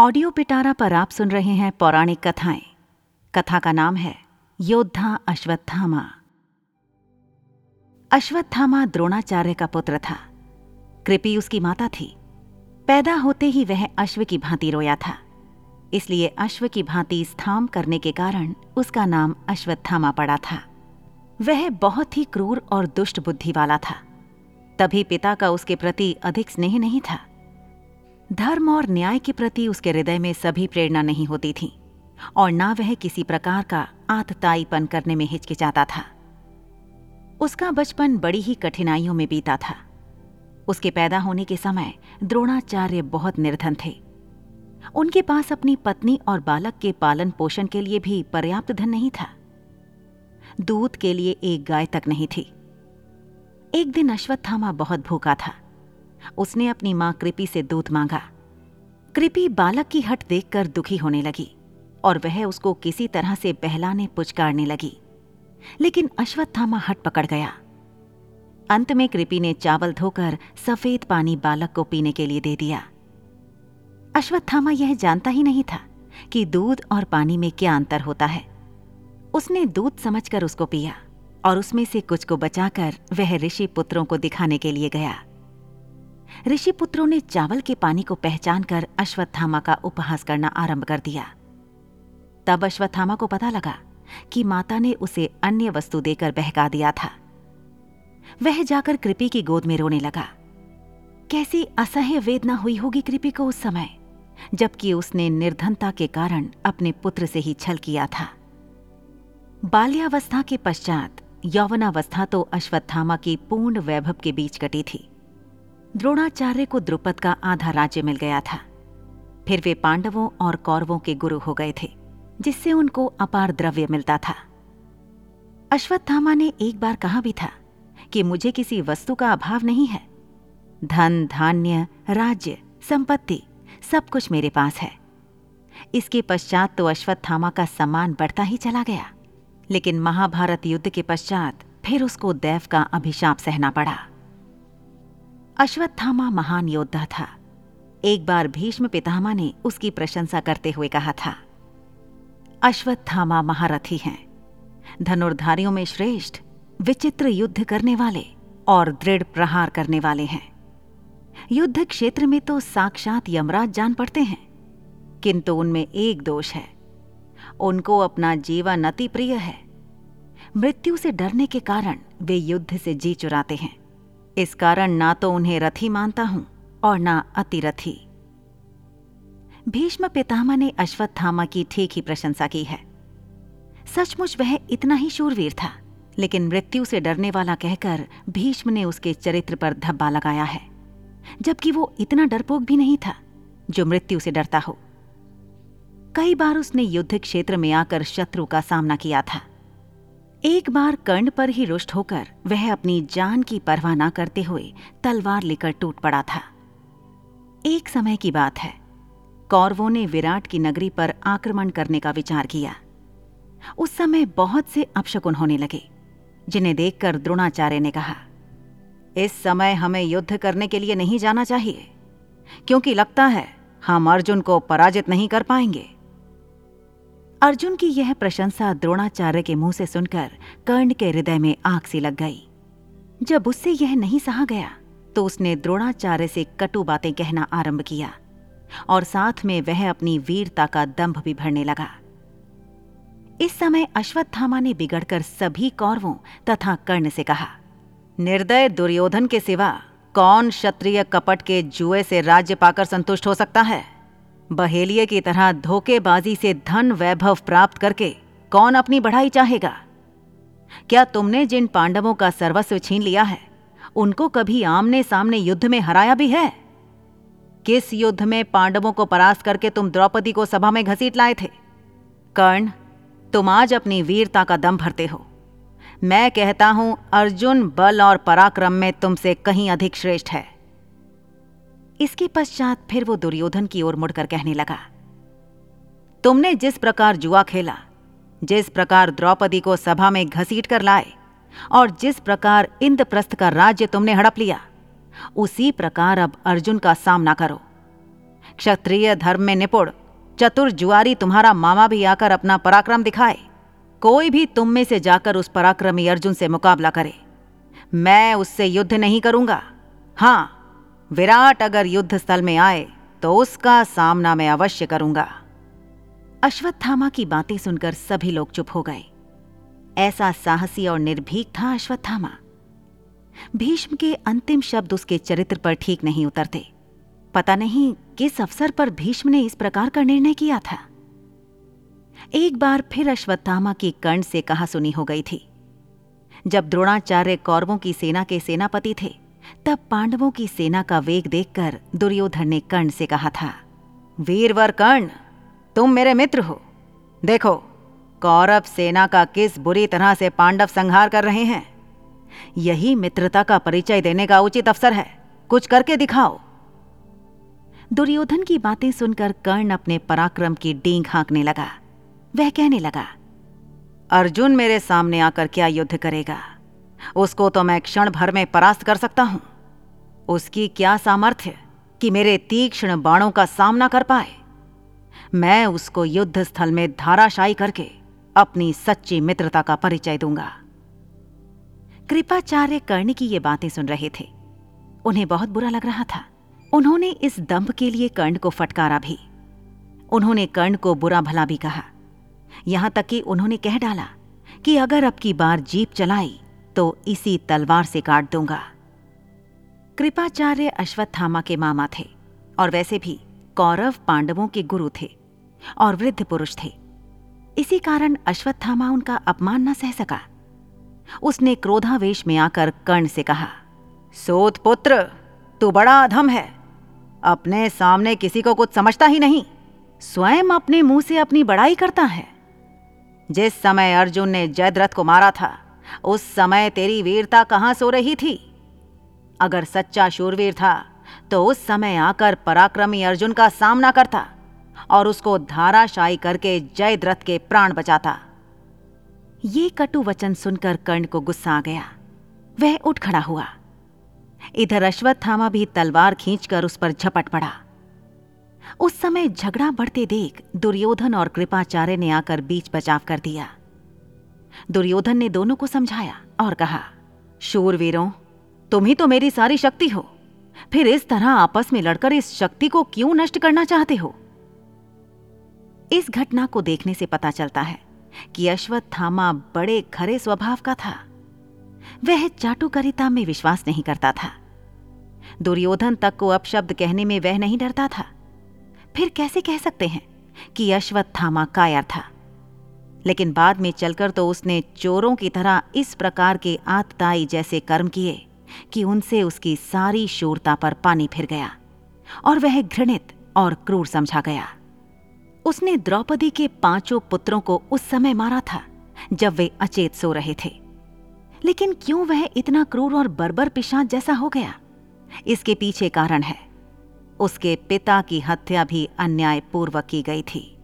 Audio पिटारा पर आप सुन रहे हैं पौराणिक कथाएँ। कथा का नाम है योद्धा अश्वत्थामा। अश्वत्थामा द्रोणाचार्य का पुत्र था। कृपी उसकी माता थी। पैदा होते ही वह अश्व की भांति रोया था। इसलिए अश्व की भांति स्थाम करने के कारण उसका नाम अश्वत्थामा पड़ा था। वह बहुत ही क्रूर और दुष्ट बुद्धि वाला था। तभी पिता का उसके प्रति अधिक स्नेह नहीं था। धर्म और न्याय के प्रति उसके हृदय में सभी प्रेरणा नहीं होती थी, और ना वह किसी प्रकार का आतताईपन करने में हिचकिचाता था। उसका बचपन बड़ी ही कठिनाइयों में बीता था। उसके पैदा होने के समय द्रोणाचार्य बहुत निर्धन थे। उनके पास अपनी पत्नी और बालक के पालन पोषण के लिए भी पर्याप्त धन नहीं था। दूध के लिए एक गाय तक नहीं थी। एक दिन अश्वत्थामा बहुत भूखा था। उसने अपनी माँ कृपी से दूध मांगा। कृपी बालक की हट देखकर दुखी होने लगी और वह उसको किसी तरह से बहलाने पुचकारने लगी। लेकिन अश्वत्थामा हट पकड़ गया। अंत में कृपी ने चावल धोकर सफ़ेद पानी बालक को पीने के लिए दे दिया। अश्वत्थामा यह जानता ही नहीं था कि दूध और पानी में क्या अंतर होता है। उसने दूध समझकर उसको पिया और उसमें से कुछ को बचाकर वह ऋषि पुत्रों को दिखाने के लिए गया। ऋषि पुत्रों ने चावल के पानी को पहचान कर अश्वत्थामा का उपहास करना आरंभ कर दिया। तब अश्वत्थामा को पता लगा कि माता ने उसे अन्य वस्तु देकर बहका दिया था। वह जाकर कृपी की गोद में रोने लगा। कैसी असह्य वेदना हुई होगी कृपी को उस समय, जबकि उसने निर्धनता के कारण अपने पुत्र से ही छल किया था। बाल्यावस्था के पश्चात यौवनावस्था तो अश्वत्थामा की पूर्ण वैभव के बीच कटी थी। द्रोणाचार्य को द्रुपद का आधा राज्य मिल गया था। फिर वे पांडवों और कौरवों के गुरु हो गए थे, जिससे उनको अपार द्रव्य मिलता था। अश्वत्थामा ने एक बार कहा भी था कि मुझे किसी वस्तु का अभाव नहीं है। धन, धान्य, राज्य, संपत्ति, सब कुछ मेरे पास है। इसके पश्चात तो अश्वत्थामा का सम्मान बढ़ता ही चला गया, लेकिन महाभारत युद्ध के पश्चात फिर उसको दैव का अभिशाप सहना पड़ा। अश्वत्थामा महान योद्धा था। एक बार भीष्म पितामह ने उसकी प्रशंसा करते हुए कहा था, अश्वत्थामा महारथी हैं। धनुर्धारियों में श्रेष्ठ, विचित्र युद्ध करने वाले और दृढ़ प्रहार करने वाले हैं। युद्ध क्षेत्र में तो साक्षात यमराज जान पड़ते हैं, किंतु उनमें एक दोष है। उनको अपना जीवन अति प्रिय है। मृत्यु से डरने के कारण वे युद्ध से जी चुराते हैं। इस कारण ना तो उन्हें रथी मानता हूँ और ना अतिरथी। भीष्म पितामह ने अश्वत्थामा की ठीक ही प्रशंसा की है। सचमुच वह इतना ही शूरवीर था, लेकिन मृत्यु से डरने वाला कहकर भीष्म ने उसके चरित्र पर धब्बा लगाया है, जबकि वो इतना डरपोक भी नहीं था, जो मृत्यु से डरता हो। कई बार उसने युद्ध क्षेत्र में आकर शत्रु का सामना किया था। एक बार कर्ण पर ही रुष्ट होकर वह अपनी जान की परवाह न करते हुए तलवार लेकर टूट पड़ा था। एक समय की बात है। कौरवों ने विराट की नगरी पर आक्रमण करने का विचार किया। उस समय बहुत से अपशकुन होने लगे, जिन्हें देखकर द्रोणाचार्य ने कहा, इस समय हमें युद्ध करने के लिए नहीं जाना चाहिए, क्योंकि लगता है हम अर्जुन को पराजित नहीं कर पाएँगे। अर्जुन की यह प्रशंसा द्रोणाचार्य के मुँह से सुनकर कर्ण के हृदय में आग सी लग गई। जब उससे यह नहीं सहा गया तो उसने द्रोणाचार्य से कटु बातें कहना आरंभ किया और साथ में वह अपनी वीरता का दंभ भी भरने लगा। इस समय अश्वत्थामा ने बिगड़कर सभी कौरवों तथा कर्ण से कहा, निर्दय दुर्योधन के सिवा कौन क्षत्रिय कपट के जुए से राज्य पाकर संतुष्ट हो सकता है? बहेलिए की तरह धोखेबाजी से धन वैभव प्राप्त करके कौन अपनी बढ़ाई चाहेगा? क्या तुमने जिन पांडवों का सर्वस्व छीन लिया है, उनको कभी आमने सामने युद्ध में हराया भी है? किस युद्ध में पांडवों को परास्त करके तुम द्रौपदी को सभा में घसीट लाए थे? कर्ण, तुम आज अपनी वीरता का दम भरते हो। मैं कहता हूँ, अर्जुन बल और पराक्रम में तुमसे कहीं अधिक श्रेष्ठ है। इसके पश्चात फिर वो दुर्योधन की ओर मुड़कर कहने लगा, तुमने जिस प्रकार जुआ खेला, जिस प्रकार द्रौपदी को सभा में घसीट कर लाए, और जिस प्रकार इंद्रप्रस्थ का राज्य तुमने हड़प लिया, उसी प्रकार अब अर्जुन का सामना करो। क्षत्रिय धर्म में निपुण, चतुर जुआरी तुम्हारा मामा भी आकर अपना पराक्रम दिखाए। कोई भी तुम में से जाकर उस पराक्रमी अर्जुन से मुकाबला करे। मैं उससे युद्ध नहीं करूँगा। हाँ विराट अगर युद्ध स्थल में आए तो उसका सामना मैं अवश्य करूँगा। अश्वत्थामा की बातें सुनकर सभी लोग चुप हो गए। ऐसा साहसी और निर्भीक था अश्वत्थामा। भीष्म के अंतिम शब्द उसके चरित्र पर ठीक नहीं उतरते। पता नहीं किस अवसर पर भीष्म ने इस प्रकार का निर्णय किया था। एक बार फिर अश्वत्थामा की कर्ण से कहा सुनी हो गई थी। जब द्रोणाचार्य कौरवों की सेना के सेनापति थे तब पांडवों की सेना का वेग देखकर दुर्योधन ने कर्ण से कहा था, वीरवर कर्ण, तुम मेरे मित्र हो। देखो, कौरव सेना का किस बुरी तरह से पांडव संहार कर रहे हैं। यही मित्रता का परिचय देने का उचित अवसर है। कुछ करके दिखाओ। दुर्योधन की बातें सुनकर कर्ण अपने पराक्रम की डींग हाँकने लगा। वह कहने लगा, अर्जुन मेरे सामने आकर क्या युद्ध करेगा? उसको तो मैं क्षण भर में परास्त कर सकता हूँ। उसकी क्या सामर्थ्य कि मेरे तीक्ष्ण बाणों का सामना कर पाए? मैं उसको युद्ध स्थल में धाराशायी करके अपनी सच्ची मित्रता का परिचय दूँगा। कृपाचार्य कर्ण की ये बातें सुन रहे थे। उन्हें बहुत बुरा लग रहा था। उन्होंने इस दंभ के लिए कर्ण को फटकारा भी। उन्होंने कर्ण को बुरा भला भी कहा। यहाँ तक कि उन्होंने कह डाला कि अगर अब की बार जीप चलाई तो इसी तलवार से काट दूँगा। कृपाचार्य अश्वत्थामा के मामा थे, और वैसे भी कौरव पांडवों के गुरु थे और वृद्ध पुरुष थे। इसी कारण अश्वत्थामा उनका अपमान न सह सका। उसने क्रोधावेश में आकर कर्ण से कहा, सोत पुत्र, तू बड़ा अधम है। अपने सामने किसी को कुछ समझता ही नहीं। स्वयं अपने मुँह से अपनी बड़ाई करता है। जिस समय अर्जुन ने जयद्रथ को मारा था उस समय तेरी वीरता कहाँ सो रही थी? अगर सच्चा शूरवीर था तो उस समय आकर पराक्रमी अर्जुन का सामना करता और उसको धाराशायी करके जयद्रथ के प्राण बचाता। ये कटु वचन सुनकर कर्ण को गुस्सा आ गया। वह उठ खड़ा हुआ। इधर अश्वत्थामा भी तलवार खींचकर उस पर झपट पड़ा। उस समय झगड़ा बढ़ते देख दुर्योधन और कृपाचार्य ने आकर बीच बचाव कर दिया। दुर्योधन ने दोनों को समझाया और कहा, शूरवीरों, तुम ही तो मेरी सारी शक्ति हो। फिर इस तरह आपस में लड़कर इस शक्ति को क्यों नष्ट करना चाहते हो? इस घटना को देखने से पता चलता है कि अश्वत्थामा बड़े खरे स्वभाव का था। वह चाटुकरिता में विश्वास नहीं करता था। दुर्योधन तक को अपशब्द कहने में वह नहीं डरता था। फिर कैसे कह सकते हैं कि अश्वत्थामा कायर था? लेकिन बाद में चलकर तो उसने चोरों की तरह इस प्रकार के आतताई जैसे कर्म किए कि उनसे उसकी सारी शूरता पर पानी फिर गया और वह घृणित और क्रूर समझा गया। उसने द्रौपदी के पाँचों पुत्रों को उस समय मारा था, जब वे अचेत सो रहे थे। लेकिन क्यों वह इतना क्रूर और बर्बर पिशाच जैसा हो गया? इसके पीछे कारण है। उसके पिता की हत्या भी अन्यायपूर्वक की गई थी।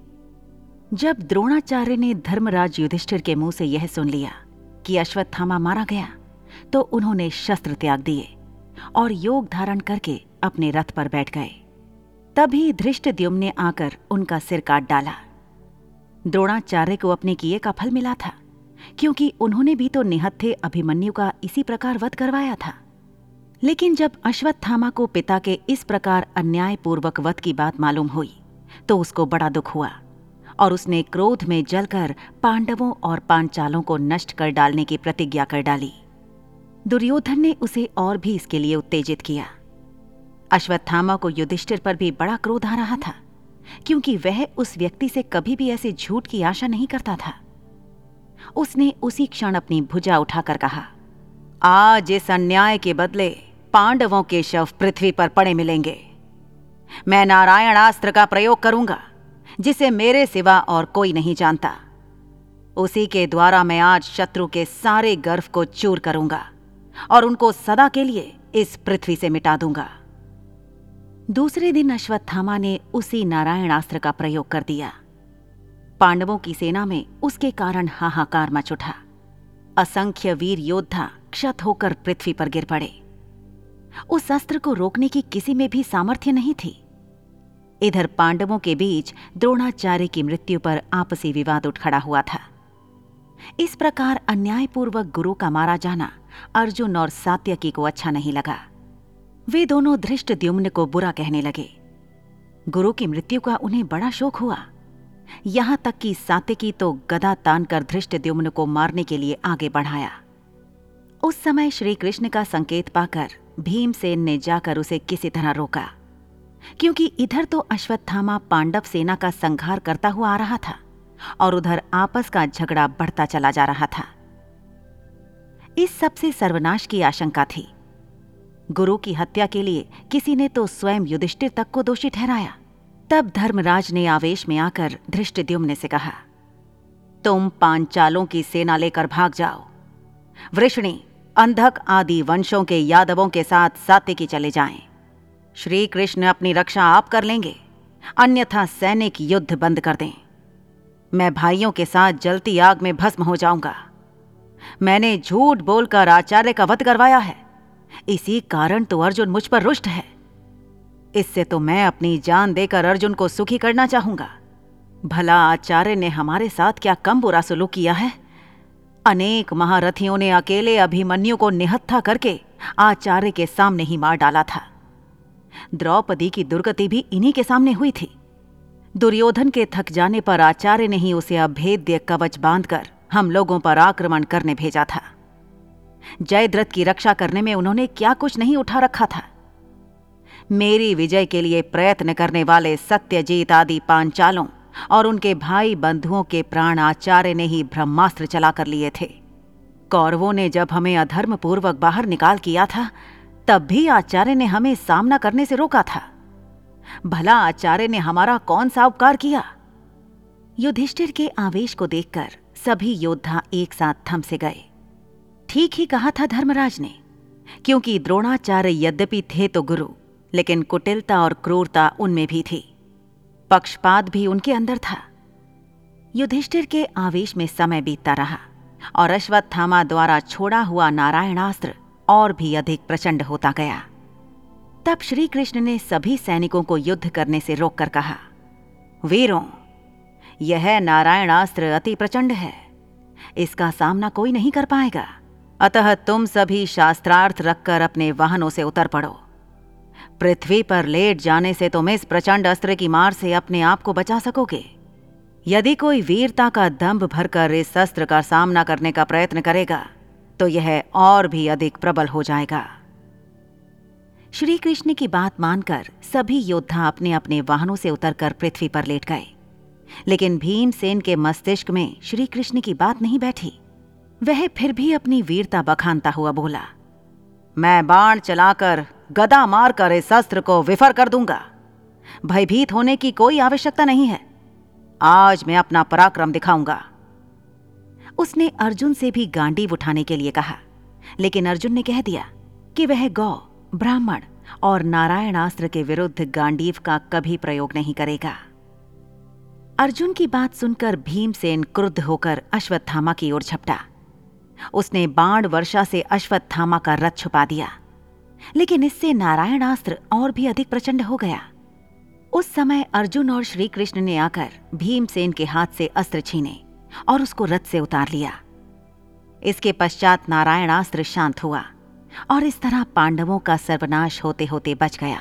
जब द्रोणाचार्य ने धर्मराज युधिष्ठिर के मुँह से यह सुन लिया कि अश्वत्थामा मारा गया तो उन्होंने शस्त्र त्याग दिए और योग धारण करके अपने रथ पर बैठ गए। तभी धृष्ट ने आकर उनका सिर काट डाला। द्रोणाचार्य को अपने किए का फल मिला था, क्योंकि उन्होंने भी तो निहत्थे अभिमन्यु का इसी प्रकार वध करवाया था। लेकिन जब अश्वत्थामा को पिता के इस प्रकार अन्यायपूर्वक वध की बात मालूम हुई तो उसको बड़ा दुख हुआ। और उसने क्रोध में जलकर पांडवों और पांचालों को नष्ट कर डालने की प्रतिज्ञा कर डाली। दुर्योधन ने उसे और भी इसके लिए उत्तेजित किया। अश्वत्थामा को युधिष्ठिर पर भी बड़ा क्रोध आ रहा था, क्योंकि वह उस व्यक्ति से कभी भी ऐसे झूठ की आशा नहीं करता था। उसने उसी क्षण अपनी भुजा उठाकर कहा, आज इस अन्याय के बदले पांडवों के शव पृथ्वी पर पड़े मिलेंगे। मैं नारायणास्त्र का प्रयोग करूँगा। जिसे मेरे सिवा और कोई नहीं जानता। उसी के द्वारा मैं आज शत्रु के सारे गर्भ को चूर करूँगा और उनको सदा के लिए इस पृथ्वी से मिटा दूँगा। दूसरे दिन अश्वत्थामा ने उसी नारायण अस्त्र का प्रयोग कर दिया। पांडवों की सेना में उसके कारण हाहाकार मच उठा। असंख्य वीर योद्धा क्षत होकर पृथ्वी पर गिर पड़े। उस अस्त्र को रोकने की किसी में भी सामर्थ्य नहीं थी। इधर पांडवों के बीच द्रोणाचार्य की मृत्यु पर आपसी विवाद उठ खड़ा हुआ था। इस प्रकार अन्यायपूर्वक गुरु का मारा जाना अर्जुन और सात्यकी को अच्छा नहीं लगा। वे दोनों धृष्ट द्युम्न को बुरा कहने लगे। गुरु की मृत्यु का उन्हें बड़ा शोक हुआ। यहाँ तक कि सात्यकी तो गदा तान कर धृष्ट द्युम्न को मारने के लिए आगे बढ़ाया। उस समय श्री कृष्ण का संकेत पाकर भीमसेन ने जाकर उसे किसी तरह रोका। क्योंकि इधर तो अश्वत्थामा पांडव सेना का संघार करता हुआ आ रहा था और उधर आपस का झगड़ा बढ़ता चला जा रहा था। इस सबसे सर्वनाश की आशंका थी। गुरु की हत्या के लिए किसी ने तो स्वयं युधिष्ठिर तक को दोषी ठहराया। तब धर्मराज ने आवेश में आकर धृष्टद्युम्न से कहा, तुम पांचालों की सेना लेकर भाग जाओ। वृषणी, अंधक आदि वंशों के यादवों के साथ सात्यकी चले जाएँ। श्री कृष्ण अपनी रक्षा आप कर लेंगे। अन्यथा सैनिक युद्ध बंद कर दें। मैं भाइयों के साथ जलती आग में भस्म हो जाऊँगा। मैंने झूठ बोलकर आचार्य का वध करवाया है। इसी कारण तो अर्जुन मुझ पर रुष्ट है। इससे तो मैं अपनी जान देकर अर्जुन को सुखी करना चाहूँगा। भला आचार्य ने हमारे साथ क्या कम बुरा सुलूक किया है? अनेक महारथियों ने अकेले अभिमन्यु को निहत्था करके आचार्य के सामने ही मार डाला था। द्रौपदी की दुर्गति भी इन्हीं के सामने हुई थी। दुर्योधन के थक जाने पर आचार्य ने ही उसे अभेद्य कवच बांधकर हम लोगों पर आक्रमण करने भेजा था। जयद्रथ की रक्षा करने में उन्होंने क्या कुछ नहीं उठा रखा था। मेरी विजय के लिए प्रयत्न करने वाले सत्यजीत आदि पांचालों और उनके भाई बंधुओं के प्राण आचार्य ने ही ब्रह्मास्त्र चला कर लिए थे। कौरवों ने जब हमें अधर्मपूर्वक बाहर निकाल किया था तब भी आचार्य ने हमें सामना करने से रोका था। भला आचार्य ने हमारा कौन सा उपकार किया? युधिष्ठिर के आवेश को देखकर सभी योद्धा एक साथ थम से गए। ठीक ही कहा था धर्मराज ने, क्योंकि द्रोणाचार्य यद्यपि थे तो गुरु, लेकिन कुटिलता और क्रूरता उनमें भी थी। पक्षपात भी उनके अंदर था। युधिष्ठिर के आवेश में समय बीतता रहा, और अश्वत्थामा द्वारा छोड़ा हुआ नारायणास्त्र और भी अधिक प्रचंड होता गया। तब श्री कृष्ण ने सभी सैनिकों को युद्ध करने से रोककर कहा, वीरों, यह नारायणास्त्र अति प्रचंड है। इसका सामना कोई नहीं कर पाएगा। अतः तुम सभी शास्त्रार्थ रखकर अपने वाहनों से उतर पड़ो। पृथ्वी पर लेट जाने से तुम इस प्रचंड अस्त्र की मार से अपने आप को बचा सकोगे। यदि कोई वीरता का दंभ भरकर इस अस्त्र का सामना करने का प्रयत्न करेगा तो यह और भी अधिक प्रबल हो जाएगा। श्री कृष्ण की बात मानकर सभी योद्धा अपने अपने वाहनों से उतरकर पृथ्वी पर लेट गए। लेकिन भीमसेन के मस्तिष्क में श्री कृष्ण की बात नहीं बैठी। वह फिर भी अपनी वीरता बखानता हुआ बोला, मैं बाण चलाकर गदा मारकर इस शस्त्र को विफर कर दूँगा। भयभीत होने की कोई आवश्यकता नहीं है। आज मैं अपना पराक्रम दिखाऊँगा। उसने अर्जुन से भी गांडीव उठाने के लिए कहा। लेकिन अर्जुन ने कह दिया कि वह गौ, ब्राह्मण और नारायणास्त्र के विरुद्ध गांडीव का कभी प्रयोग नहीं करेगा। अर्जुन की बात सुनकर भीमसेन क्रुद्ध होकर अश्वत्थामा की ओर झपटा। उसने बाण वर्षा से अश्वत्थामा का रथ छुपा दिया। लेकिन इससे नारायणास्त्र और भी अधिक प्रचंड हो गया। उस समय अर्जुन और श्री कृष्ण ने आकर भीमसेन के हाथ से अस्त्र छीने। और उसको रथ से उतार लिया। इसके पश्चात नारायणास्त्र शांत हुआ और इस तरह पांडवों का सर्वनाश होते होते बच गया।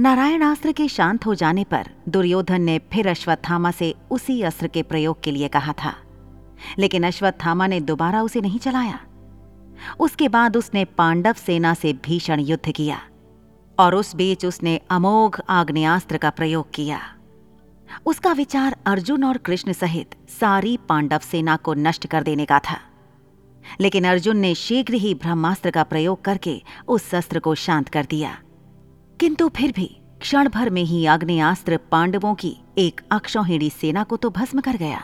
नारायणास्त्र के शांत हो जाने पर दुर्योधन ने फिर अश्वत्थामा से उसी अस्त्र के प्रयोग के लिए कहा था, लेकिन अश्वत्थामा ने दोबारा उसे नहीं चलाया। उसके बाद उसने पांडव सेना से भीषण युद्ध किया और उस बीच उसने अमोघ आग्नेयास्त्र का प्रयोग किया। उसका विचार अर्जुन और कृष्ण सहित सारी पांडव सेना को नष्ट कर देने का था। लेकिन अर्जुन ने शीघ्र ही ब्रह्मास्त्र का प्रयोग करके उस शस्त्र को शांत कर दिया। किंतु फिर भी क्षण भर में ही आग्नेयास्त्र पांडवों की एक अक्षौहिणी सेना को तो भस्म कर गया।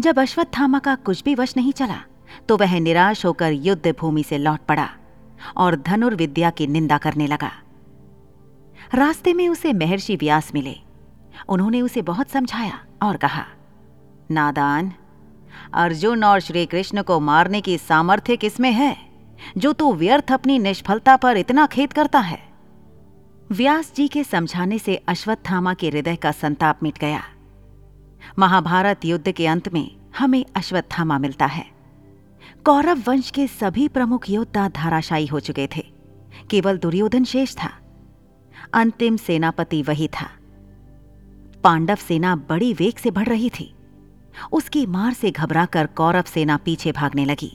जब अश्वत्थामा का कुछ भी वश नहीं चला तो वह निराश होकर युद्ध भूमि से लौट पड़ा और धनुर्विद्या की निंदा करने लगा। रास्ते में उसे महर्षि व्यास मिले। उन्होंने उसे बहुत समझाया और कहा, नादान, अर्जुन और श्री कृष्ण को मारने की सामर्थ्य किसमें है, जो तू व्यर्थ अपनी निष्फलता पर इतना खेद करता है? व्यास जी के समझाने से अश्वत्थामा के हृदय का संताप मिट गया। महाभारत युद्ध के अंत में हमें अश्वत्थामा मिलता है। कौरव वंश के सभी प्रमुख योद्धा धाराशायी हो चुके थे। केवल दुर्योधन शेष था। अंतिम सेनापति वही था। पांडव सेना बड़ी वेग से बढ़ रही थी। उसकी मार से घबराकर कौरव सेना पीछे भागने लगी।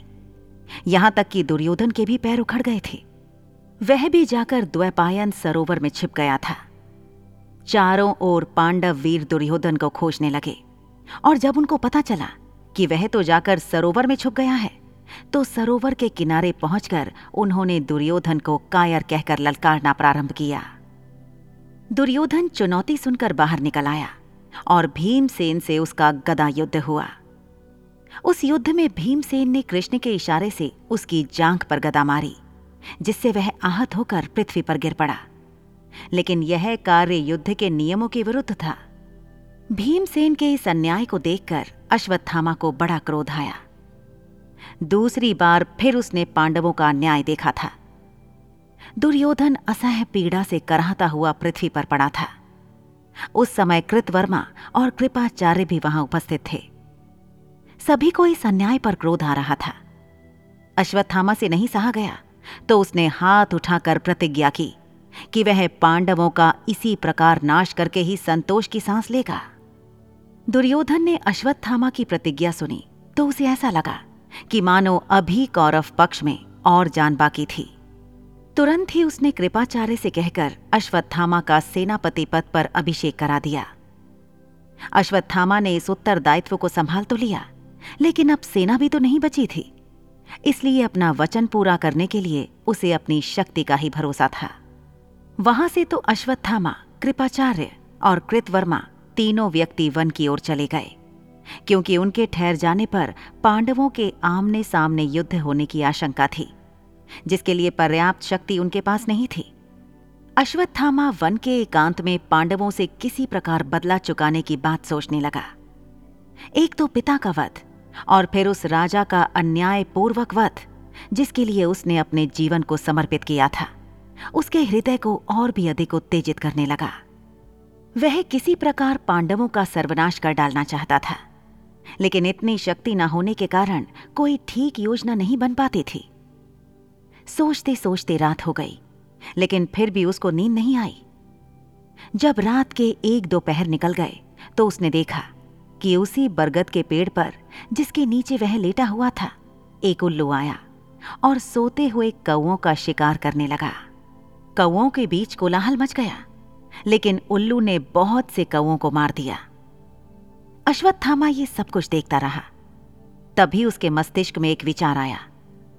यहाँ तक कि दुर्योधन के भी पैर उखड़ गए थे। वह भी जाकर द्वैपायन सरोवर में छिप गया था। चारों ओर पांडव वीर दुर्योधन को खोजने लगे, और जब उनको पता चला कि वह तो जाकर सरोवर में छुप गया है तो सरोवर के किनारे पहुंचकर उन्होंने दुर्योधन को कायर कहकर ललकारना प्रारंभ किया। दुर्योधन चुनौती सुनकर बाहर निकल आया और भीमसेन से उसका गदा युद्ध हुआ। उस युद्ध में भीमसेन ने कृष्ण के इशारे से उसकी जांघ पर गदा मारी, जिससे वह आहत होकर पृथ्वी पर गिर पड़ा। लेकिन यह कार्य युद्ध के नियमों के विरुद्ध था। भीमसेन के इस अन्याय को देखकर अश्वत्थामा को बड़ा क्रोध आया। दूसरी बार फिर उसने पांडवों का अन्याय देखा था। दुर्योधन असह्य पीड़ा से कराहता हुआ पृथ्वी पर पड़ा था। उस समय कृतवर्मा और कृपाचार्य भी वहाँ उपस्थित थे। सभी को इस अन्याय पर क्रोध आ रहा था। अश्वत्थामा से नहीं सहा गया तो उसने हाथ उठाकर प्रतिज्ञा की कि वह पांडवों का इसी प्रकार नाश करके ही संतोष की सांस लेगा। दुर्योधन ने अश्वत्थामा की प्रतिज्ञा सुनी तो उसे ऐसा लगा कि मानो अभी कौरव पक्ष में और जान बाकी थी। तुरंत ही उसने कृपाचार्य से कहकर अश्वत्थामा का सेनापति पद पर अभिषेक करा दिया। अश्वत्थामा ने इस उत्तरदायित्व को संभाल तो लिया, लेकिन अब सेना भी तो नहीं बची थी। इसलिए अपना वचन पूरा करने के लिए उसे अपनी शक्ति का ही भरोसा था। वहाँ से तो अश्वत्थामा, कृपाचार्य और कृतवर्मा तीनों व्यक्ति वन की ओर चले गए, क्योंकि उनके ठहर जाने पर पांडवों के आमने सामने युद्ध होने की आशंका थी। जिसके लिए पर्याप्त शक्ति उनके पास नहीं थी। अश्वत्थामा वन के एकांत में पांडवों से किसी प्रकार बदला चुकाने की बात सोचने लगा। एक तो पिता का वध और फिर उस राजा का अन्याय पूर्वक वध, जिसके लिए उसने अपने जीवन को समर्पित किया था। उसके हृदय को और भी अधिक उत्तेजित करने लगा। वह किसी प्रकार पांडवों का सर्वनाश कर डालना चाहता था, लेकिन इतनी शक्ति न होने के कारण कोई ठीक योजना नहीं बन पाती थी। सोचते सोचते रात हो गई, लेकिन फिर भी उसको नींद नहीं आई। जब रात के एक दोपहर निकल गए तो उसने देखा कि उसी बरगद के पेड़ पर, जिसके नीचे वह लेटा हुआ था, एक उल्लू आया और सोते हुए कौओं का शिकार करने लगा। कौओं के बीच कोलाहल मच गया, लेकिन उल्लू ने बहुत से कौओं को मार दिया। अश्वत्थामा ये सब कुछ देखता रहा। तभी उसके मस्तिष्क में एक विचार आया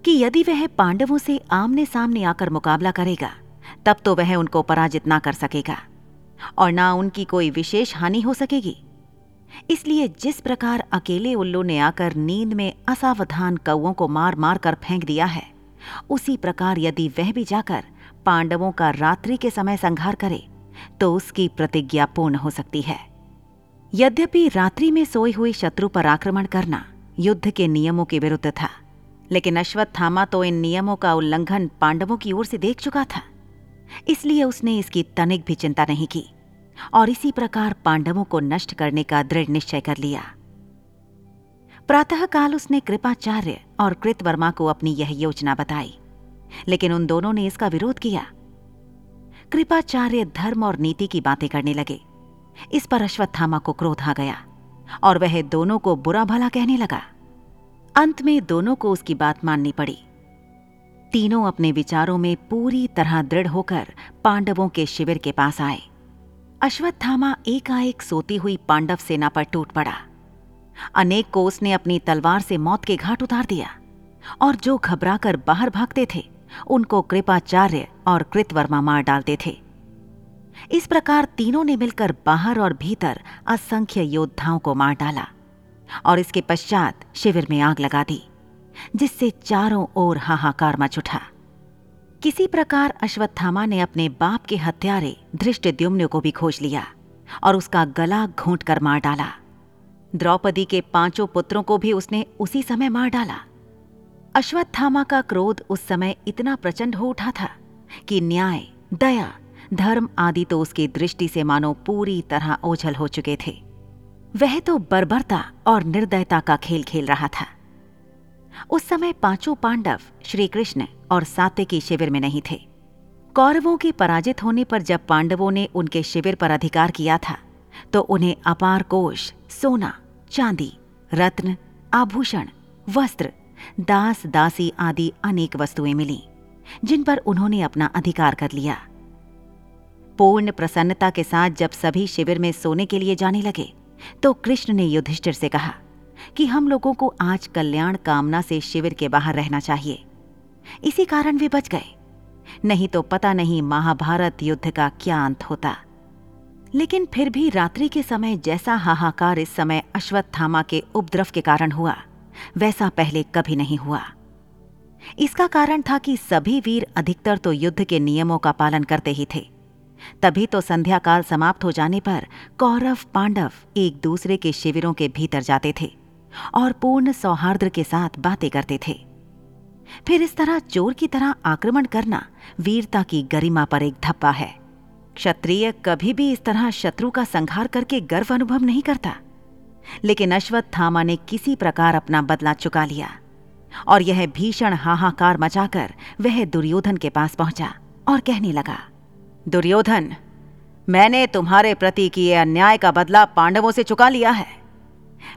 कि यदि वह पांडवों से आमने सामने आकर मुकाबला करेगा, तब तो वह उनको पराजित ना कर सकेगा, और ना उनकी कोई विशेष हानि हो सकेगी। इसलिए जिस प्रकार अकेले उल्लू ने आकर नींद में असावधान कौओं को मार मार कर फेंक दिया है, उसी प्रकार यदि वह भी जाकर पांडवों का रात्रि के समय संहार करे तो उसकी प्रतिज्ञा पूर्ण हो सकती है। यद्यपि रात्रि में सोई हुई शत्रु पर आक्रमण करना युद्ध के नियमों के विरुद्ध था लेकिन अश्वत्थामा तो इन नियमों का उल्लंघन पांडवों की ओर से देख चुका था। इसलिए उसने इसकी तनिक भी चिंता नहीं की और इसी प्रकार पांडवों को नष्ट करने का दृढ़ निश्चय कर लिया। प्रातःकाल उसने कृपाचार्य और कृतवर्मा को अपनी यह योजना बताई, लेकिन उन दोनों ने इसका विरोध किया। कृपाचार्य धर्म और नीति की बातें करने लगे। इस पर अश्वत्थामा को क्रोध आ गया और वह दोनों को बुरा भला कहने लगा। अंत में दोनों को उसकी बात माननी पड़ी। तीनों अपने विचारों में पूरी तरह दृढ़ होकर पांडवों के शिविर के पास आए। अश्वत्थामा एकाएक सोती हुई पांडव सेना पर टूट पड़ा। अनेक को उसने अपनी तलवार से मौत के घाट उतार दिया और जो घबराकर बाहर भागते थे, उनको कृपाचार्य और कृतवर्मा मार डालते थे। इस प्रकार तीनों ने मिलकर बाहर और भीतर असंख्य योद्धाओं को मार डाला। और इसके पश्चात शिविर में आग लगा दी, जिससे चारों ओर हाहाकार मच उठा। किसी प्रकार अश्वत्थामा ने अपने बाप के हत्यारे धृष्टद्युम्न को भी खोज लिया और उसका गला घोंट कर मार डाला। द्रौपदी के पाँचों पुत्रों को भी उसने उसी समय मार डाला। अश्वत्थामा का क्रोध उस समय इतना प्रचंड हो उठा था कि न्याय, दया, धर्म आदि तो उसकी दृष्टि से मानो पूरी तरह ओझल हो चुके थे। वह तो बर्बरता और निर्दयता का खेल खेल रहा था। उस समय पाँचों पांडव श्री कृष्ण और सात्विकी शिविर में नहीं थे। कौरवों के पराजित होने पर जब पांडवों ने उनके शिविर पर अधिकार किया था तो उन्हें अपार कोष, सोना, चांदी, रत्न, आभूषण, वस्त्र, दास दासी आदि अनेक वस्तुएँ मिली, जिन पर उन्होंने अपना अधिकार कर लिया। पूर्ण प्रसन्नता के साथ जब सभी शिविर में सोने के लिए जाने लगे तो कृष्ण ने युधिष्ठिर से कहा कि हम लोगों को आज कल्याण कामना से शिविर के बाहर रहना चाहिए। इसी कारण वे बच गए। नहीं तो पता नहीं महाभारत युद्ध का क्या अंत होता। लेकिन फिर भी रात्रि के समय जैसा हाहाकार इस समय अश्वत्थामा के उपद्रव के कारण हुआ, वैसा पहले कभी नहीं हुआ। इसका कारण था कि सभी वीर अधिकतर तो युद्ध के नियमों का पालन करते ही थे। तभी तो संध्या काल समाप्त हो जाने पर कौरव, पांडव एक दूसरे के शिविरों के भीतर जाते थे और पूर्ण सौहार्द के साथ बातें करते थे। फिर इस तरह चोर की तरह आक्रमण करना वीरता की गरिमा पर एक धब्बा है। क्षत्रिय कभी भी इस तरह शत्रु का संहार करके गर्व अनुभव नहीं करता। लेकिन अश्वत्थामा ने किसी प्रकार अपना बदला चुका लिया और यह भीषण हाहाकार मचाकर वह दुर्योधन के पास पहुँचा और कहने लगा दुर्योधन, मैंने तुम्हारे प्रति किए अन्याय का बदला पांडवों से चुका लिया है।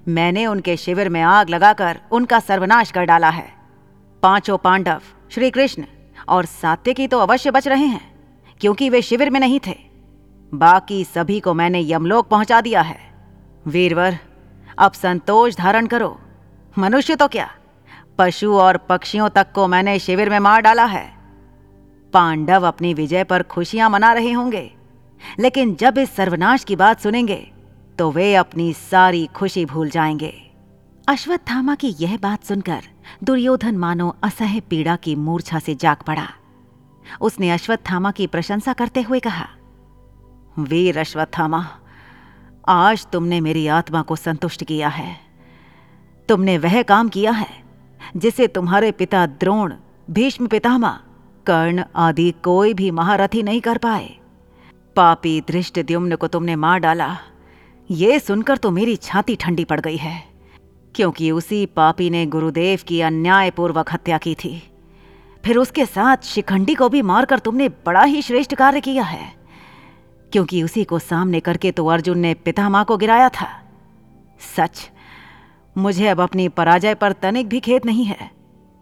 मैंने उनके शिविर में आग लगाकर उनका सर्वनाश कर डाला है। पाँचों पांडव श्री कृष्ण और सात्विकी तो अवश्य बच रहे हैं, क्योंकि वे शिविर में नहीं थे। बाकी सभी को मैंने यमलोक पहुँचा दिया है। वीरवर, अब संतोष धारण करो। मनुष्य तो क्या? पशु और पक्षियों तक को मैंने शिविर में मार डाला है। पांडव अपनी विजय पर खुशियाँ मना रहे होंगे। लेकिन जब इस सर्वनाश की बात सुनेंगे तो वे अपनी सारी खुशी भूल जाएँगे। अश्वत्थामा की यह बात सुनकर दुर्योधन मानो असह्य पीड़ा की मूर्छा से जाग पड़ा। उसने अश्वत्थामा की प्रशंसा करते हुए कहा, वीर अश्वत्थामा, आज तुमने मेरी आत्मा को संतुष्ट किया है। तुमने वह काम किया है, जिसे तुम्हारे पिता द्रोण, भीष्म पितामा कर्ण आदि कोई भी महारथी नहीं कर पाए। पापी दृष्ट द्युम्न को तुमने मार डाला। ये सुनकर तो मेरी छाती ठंडी पड़ गई है, क्योंकि उसी पापी ने गुरुदेव की अन्यायपूर्वक हत्या की थी। फिर उसके साथ शिखंडी को भी मारकर तुमने बड़ा ही श्रेष्ठ कार्य किया है, क्योंकि उसी को सामने करके तो अर्जुन ने पिता माँ को गिराया था। सच, मुझे अब अपनी पराजय पर तनिक भी खेद नहीं है।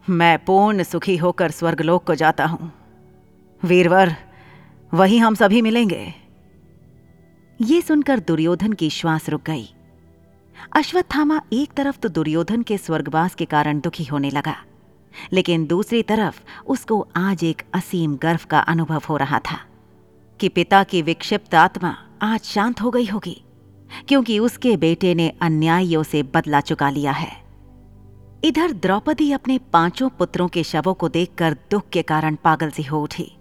मैं पूर्ण सुखी होकर स्वर्गलोक को जाता हूँ। वीरवर, वही हम सभी मिलेंगे। ये सुनकर दुर्योधन की श्वास रुक गई। अश्वत्थामा एक तरफ़ तो दुर्योधन के स्वर्गवास के कारण दुखी होने लगा, लेकिन दूसरी तरफ़ उसको आज एक असीम गर्व का अनुभव हो रहा था कि पिता की विक्षिप्त आत्मा आज शांत हो गई होगी, क्योंकि उसके बेटे ने अन्यायियों से बदला चुका लिया है। इधर द्रौपदी अपने पाँचों पुत्रों के शवों को देखकर दुख के कारण पागल सी हो उठी।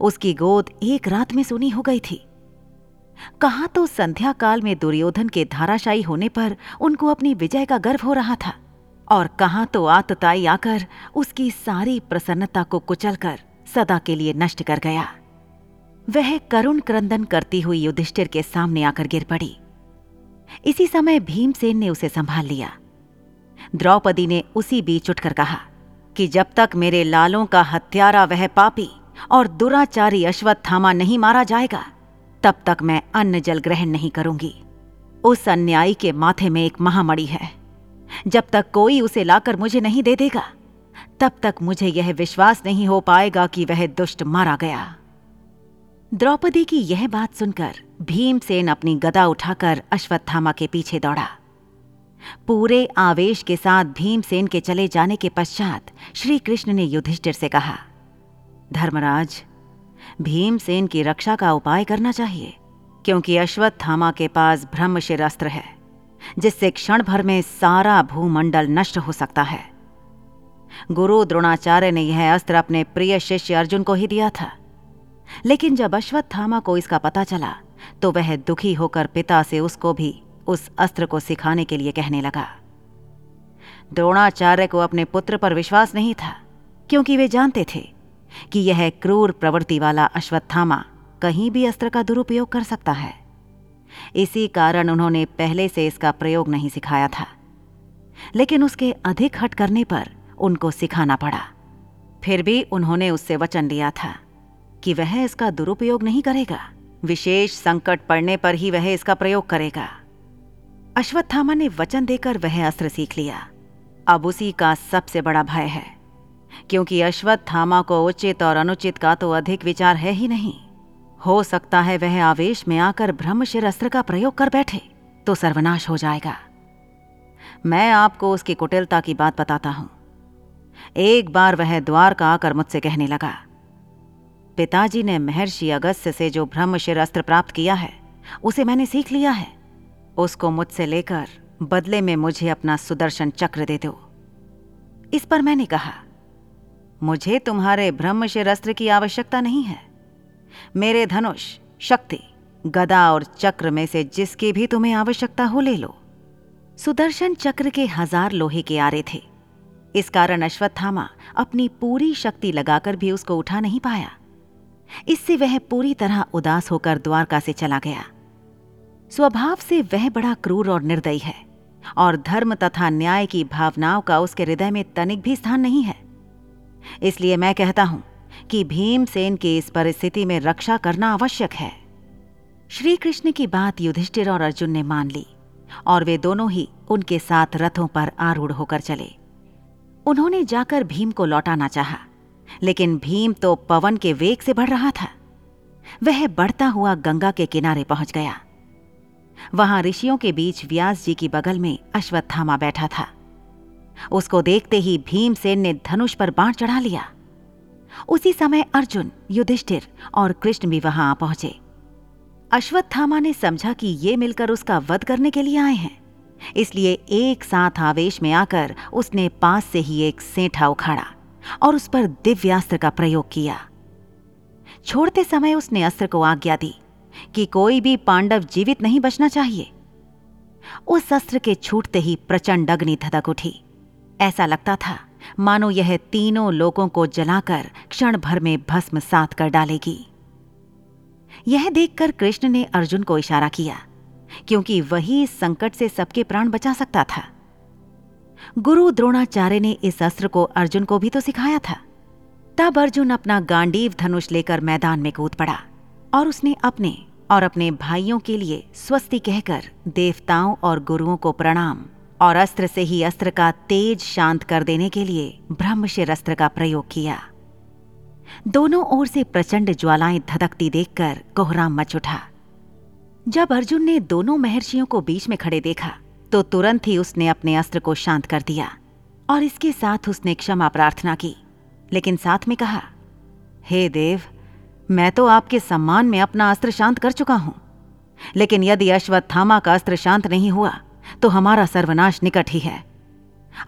उसकी गोद एक रात में सुनी हो गई थी। कहा तो संध्या काल में दुर्योधन के धाराशायी होने पर उनको अपनी विजय का गर्व हो रहा था, और कहा तो आतताई आकर उसकी सारी प्रसन्नता को कुचलकर सदा के लिए नष्ट कर गया। वह करुण क्रंदन करती हुई युधिष्ठिर के सामने आकर गिर पड़ी। इसी समय भीमसेन ने उसे संभाल लिया। द्रौपदी ने उसी बीच उठकर कहा कि जब तक मेरे लालों का हत्यारा वह पापी और दुराचारी अश्वत्थामा नहीं मारा जाएगा, तब तक मैं अन्न जल ग्रहण नहीं करूँगी। उस अन्यायी के माथे में एक महामणि है। जब तक कोई उसे लाकर मुझे नहीं दे देगा, तब तक मुझे यह विश्वास नहीं हो पाएगा कि वह दुष्ट मारा गया। द्रौपदी की यह बात सुनकर भीमसेन अपनी गदा उठाकर अश्वत्थामा के पीछे दौड़ा। पूरे आवेश के साथ भीमसेन के चले जाने के पश्चात श्री कृष्ण ने युधिष्ठिर से कहा, धर्मराज, भीमसेन की रक्षा का उपाय करना चाहिए, क्योंकि अश्वत्थामा के पास ब्रह्मशिर अस्त्र है, जिससे क्षण भर में सारा भूमंडल नष्ट हो सकता है। गुरु द्रोणाचार्य ने यह अस्त्र अपने प्रिय शिष्य अर्जुन को ही दिया था। लेकिन जब अश्वत्थामा को इसका पता चला तो वह दुखी होकर पिता से उसको भी उस अस्त्र को सिखाने के लिए कहने लगा। द्रोणाचार्य को अपने पुत्र पर विश्वास नहीं था, क्योंकि वे जानते थे कि यह क्रूर प्रवृत्ति वाला अश्वत्थामा कहीं भी अस्त्र का दुरुपयोग कर सकता है। इसी कारण उन्होंने पहले से इसका प्रयोग नहीं सिखाया था, लेकिन उसके अधिक हट करने पर उनको सिखाना पड़ा। फिर भी उन्होंने उससे वचन लिया था कि वह इसका दुरुपयोग नहीं करेगा, विशेष संकट पड़ने पर ही वह इसका प्रयोग करेगा। अश्वत्थामा ने वचन देकर वह अस्त्र सीख लिया। अब उसी का सबसे बड़ा भय है, क्योंकि अश्वत्थामा को उचित और अनुचित का तो अधिक विचार है ही नहीं। हो सकता है वह आवेश में आकर ब्रह्मशिर अस्त्र का प्रयोग कर बैठे तो सर्वनाश हो जाएगा। मैं आपको उसकी कुटिलता की बात बताता हूँ। एक बार वह द्वार का आकर मुझसे कहने लगा, पिताजी ने महर्षि अगस्त्य से जो ब्रह्मशिर अस्त्र प्राप्त किया है, उसे मैंने सीख लिया है। उसको मुझसे लेकर बदले में मुझे अपना सुदर्शन चक्र दे दो। इस पर मैंने कहा, मुझे तुम्हारे ब्रह्मशिर अस्त्र की आवश्यकता नहीं है। मेरे धनुष, शक्ति, गदा और चक्र में से जिसकी भी तुम्हें आवश्यकता हो ले लो। सुदर्शन चक्र के हज़ार लोहे के आरे थे। इस कारण अश्वत्थामा अपनी पूरी शक्ति लगाकर भी उसको उठा नहीं पाया। इससे वह पूरी तरह उदास होकर द्वारका से चला गया। स्वभाव से वह बड़ा क्रूर और निर्दयी है और धर्म तथा न्याय की भावनाओं का उसके हृदय में तनिक भी स्थान नहीं है। इसलिए मैं कहता हूँ कि भीमसेन की इस परिस्थिति में रक्षा करना आवश्यक है। श्री कृष्ण की बात युधिष्ठिर और अर्जुन ने मान ली और वे दोनों ही उनके साथ रथों पर आरूढ़ होकर चले। उन्होंने जाकर भीम को लौटाना चाहा, लेकिन भीम तो पवन के वेग से बढ़ रहा था। वह बढ़ता हुआ गंगा के किनारे पहुँच गया। वहाँ ऋषियों के बीच व्यास जी की बगल में अश्वत्थामा बैठा था। उसको देखते ही भीमसेन ने धनुष पर बाण चढ़ा लिया। उसी समय अर्जुन, युधिष्ठिर और कृष्ण भी वहाँ आ पहुँचे। अश्वत्थामा ने समझा कि ये मिलकर उसका वध करने के लिए आए हैं। इसलिए एक साथ आवेश में आकर उसने पास से ही एक सेठा उखाड़ा और उस पर दिव्यास्त्र का प्रयोग किया। छोड़ते समय उसने अस्त्र को आज्ञा दी। कि कोई भी पांडव जीवित नहीं बचना चाहिए। उस अस्त्र के छूटते ही प्रचंड अग्नि धधक उठी। ऐसा लगता था, मानो यह तीनों लोगों को जलाकर क्षण भर में भस्म सात कर डालेगी। यह देखकर कृष्ण ने अर्जुन को इशारा किया, क्योंकि वही इस संकट से सबके प्राण बचा सकता था। गुरु द्रोणाचार्य ने इस अस्त्र को अर्जुन को भी तो सिखाया था। तब अर्जुन अपना गांडीव धनुष लेकर मैदान में कूद पड़ा और उसने अपने और अपने भाइयों के लिए स्वस्ति कहकर देवताओं और गुरुओं को प्रणाम और अस्त्र से ही अस्त्र का तेज शांत कर देने के लिए ब्रह्मशिर अस्त्र का प्रयोग किया। दोनों ओर से प्रचंड ज्वालाएँ धधकती देखकर कोहराम मच उठा। जब अर्जुन ने दोनों महर्षियों को बीच में खड़े देखा तो तुरंत ही उसने अपने अस्त्र को शांत कर दिया और इसके साथ उसने क्षमा प्रार्थना की, लेकिन साथ में कहा, हे देव मैं तो आपके सम्मान में अपना अस्त्र शांत कर चुका हूँ। लेकिन यदि अश्वत्थामा का अस्त्र शांत नहीं हुआ तो हमारा सर्वनाश निकट ही है।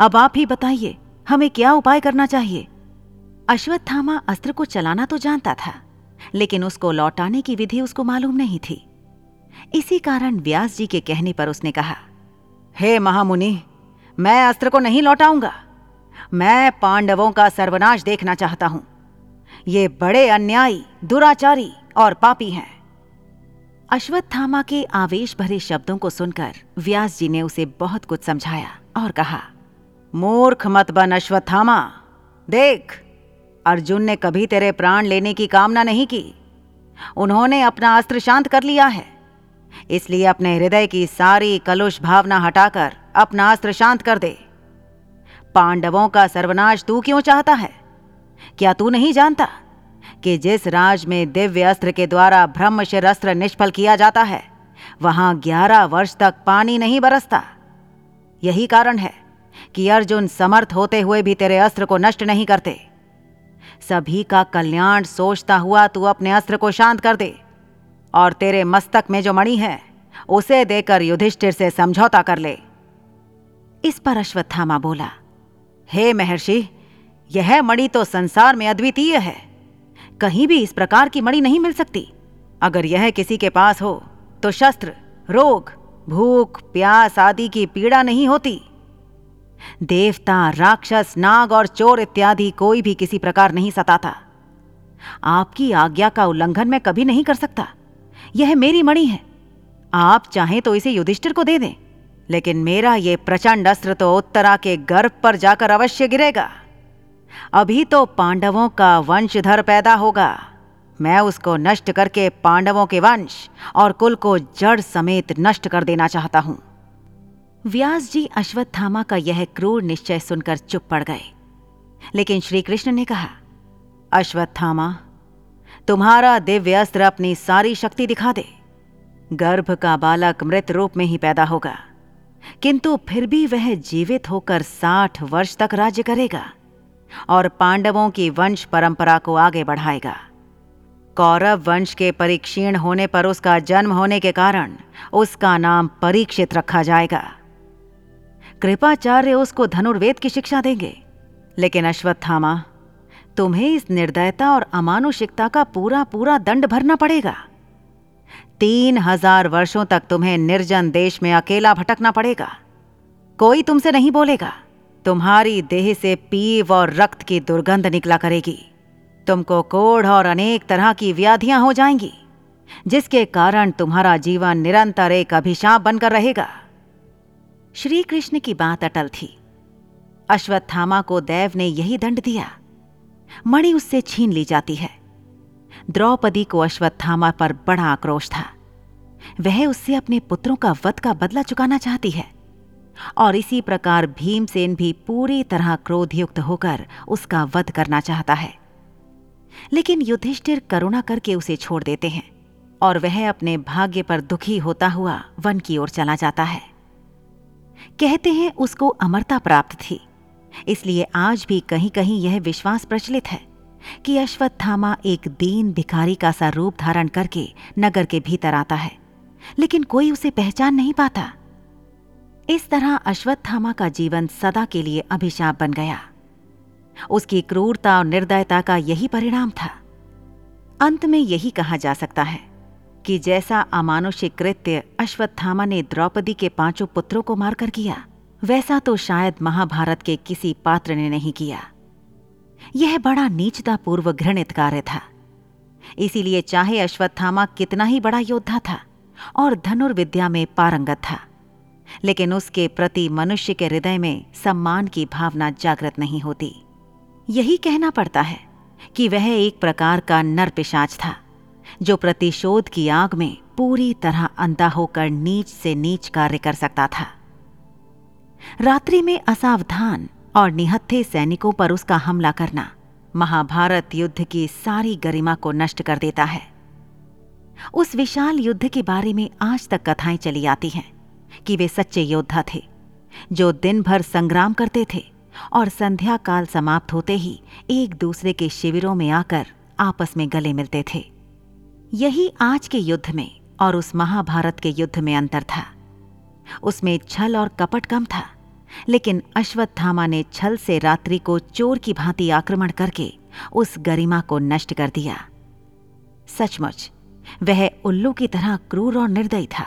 अब आप ही बताइए, हमें क्या उपाय करना चाहिए? अश्वत्थामा अस्त्र को चलाना तो जानता था, लेकिन उसको लौटाने की विधि उसको मालूम नहीं थी। इसी कारण व्यास जी के कहने पर उसने कहा, हे महामुनि, मैं अस्त्र को नहीं लौटाऊँगा। मैं पांडवों का सर्वनाश देखना चाहता हूँ। ये बड़े अन्यायी, दुराचारी और पापी हैं। अश्वत्थामा के आवेश भरे शब्दों को सुनकर व्यास जी ने उसे बहुत कुछ समझाया और कहा, मूर्ख मत बन अश्वत्थामा। देख, अर्जुन ने कभी तेरे प्राण लेने की कामना नहीं की। उन्होंने अपना अस्त्र शांत कर लिया है। इसलिए अपने हृदय की सारी कलुष भावना हटाकर अपना अस्त्र शांत कर दे। पांडवों का सर्वनाश तू क्यों चाहता है? क्या तू नहीं जानता कि जिस राज में दिव्य अस्त्र के द्वारा ब्रह्मशिर अस्त्र निष्फल किया जाता है, वहाँ ग्यारह वर्ष तक पानी नहीं बरसता? यही कारण है कि अर्जुन समर्थ होते हुए भी तेरे अस्त्र को नष्ट नहीं करते। सभी का कल्याण सोचता हुआ तू अपने अस्त्र को शांत कर दे, और तेरे मस्तक में जो मणि है, उसे देकर युधिष्ठिर से समझौता कर ले। इस पर अश्वत्थामा बोला, हे महर्षि यह मणि तो संसार में अद्वितीय है। कहीं भी इस प्रकार की मणि नहीं मिल सकती। अगर यह किसी के पास हो तो शस्त्र, रोग, भूख, प्यास आदि की पीड़ा नहीं होती। देवता, राक्षस, नाग और चोर इत्यादि कोई भी किसी प्रकार नहीं सताता। आपकी आज्ञा का उल्लंघन मैं कभी नहीं कर सकता। यह मेरी मणि है। आप चाहें तो इसे युधिष्ठिर को दे दें, लेकिन मेरा ये प्रचंड अस्त्र तो उत्तरा के गर्भ पर जाकर अवश्य गिरेगा। अभी तो पांडवों का वंशधर पैदा होगा। मैं उसको नष्ट करके पांडवों के वंश और कुल को जड़ समेत नष्ट कर देना चाहता हूँ। व्यास जी अश्वत्थामा का यह क्रूर निश्चय सुनकर चुप पड़ गए। लेकिन श्री कृष्ण ने कहा, अश्वत्थामा, तुम्हारा दिव्य अस्त्र अपनी सारी शक्ति दिखा दे। गर्भ का बालक मृत रूप में ही पैदा होगा, किंतु फिर भी वह जीवित होकर साठ वर्ष तक राज्य करेगा। और पांडवों की वंश परंपरा को आगे बढ़ाएगा। कौरव वंश के परीक्षीण होने पर उसका जन्म होने के कारण उसका नाम परीक्षित रखा जाएगा। कृपाचार्य उसको धनुर्वेद की शिक्षा देंगे। लेकिन अश्वत्थामा, तुम्हें इस निर्दयता और अमानुषिकता का पूरा पूरा दंड भरना पड़ेगा। तीन हज़ार वर्षों तक तुम्हें निर्जन देश में अकेला भटकना पड़ेगा। कोई तुमसे नहीं बोलेगा। तुम्हारी देह से पीव और रक्त की दुर्गंध निकला करेगी। तुमको कोढ़ और अनेक तरह की व्याधियाँ हो जाएँगी, जिसके कारण तुम्हारा जीवन निरंतर एक अभिशाप बनकर रहेगा। श्री कृष्ण की बात अटल थी। अश्वत्थामा को देव ने यही दंड दिया। मणि उससे छीन ली जाती है। द्रौपदी को अश्वत्थामा पर बड़ा आक्रोश था। वह उससे अपने पुत्रों का वध का बदला चुकाना चाहती है। और इसी प्रकार भीमसेन भी पूरी तरह क्रोधयुक्त होकर उसका वध करना चाहता है। लेकिन युधिष्ठिर करुणा करके उसे छोड़ देते हैं और वह अपने भाग्य पर दुखी होता हुआ वन की ओर चला जाता है। कहते हैं उसको अमरता प्राप्त थी, इसलिए आज भी कहीं कहीं यह विश्वास प्रचलित है कि अश्वत्थामा एक दीन भिखारी का सा रूप धारण करके नगर के भीतर आता है, लेकिन कोई उसे पहचान नहीं पाता। इस तरह अश्वत्थामा का जीवन सदा के लिए अभिशाप बन गया। उसकी क्रूरता और निर्दयता का यही परिणाम था। अंत में यही कहा जा सकता है कि जैसा अमानुषिक कृत्य अश्वत्थामा ने द्रौपदी के पाँचों पुत्रों को मारकर किया, वैसा तो शायद महाभारत के किसी पात्र ने नहीं किया। यह बड़ा नीचतापूर्व घृणित कार्य था। इसीलिए चाहे अश्वत्थामा कितना ही बड़ा योद्धा था और धनुर्विद्या में पारंगत था। लेकिन उसके प्रति मनुष्य के हृदय में सम्मान की भावना जागृत नहीं होती। यही कहना पड़ता है कि वह एक प्रकार का नर पिशाच था, जो प्रतिशोध की आग में पूरी तरह अंधा होकर नीच से नीच कार्य कर सकता था। रात्रि में असावधान और निहत्थे सैनिकों पर उसका हमला करना महाभारत युद्ध की सारी गरिमा को नष्ट कर देता है। उस विशाल युद्ध के बारे में आज तक कथाएँ चली आती हैं। कि वे सच्चे योद्धा थे, जो दिन भर संग्राम करते थे और संध्या काल समाप्त होते ही एक दूसरे के शिविरों में आकर आपस में गले मिलते थे। यही आज के युद्ध में और उस महाभारत के युद्ध में अंतर था। उसमें छल और कपट कम था, लेकिन अश्वत्थामा ने छल से रात्रि को चोर की भांति आक्रमण करके उस गरिमा को नष्ट कर दिया। सचमुच, वह उल्लू की तरह क्रूर और निर्दयी था।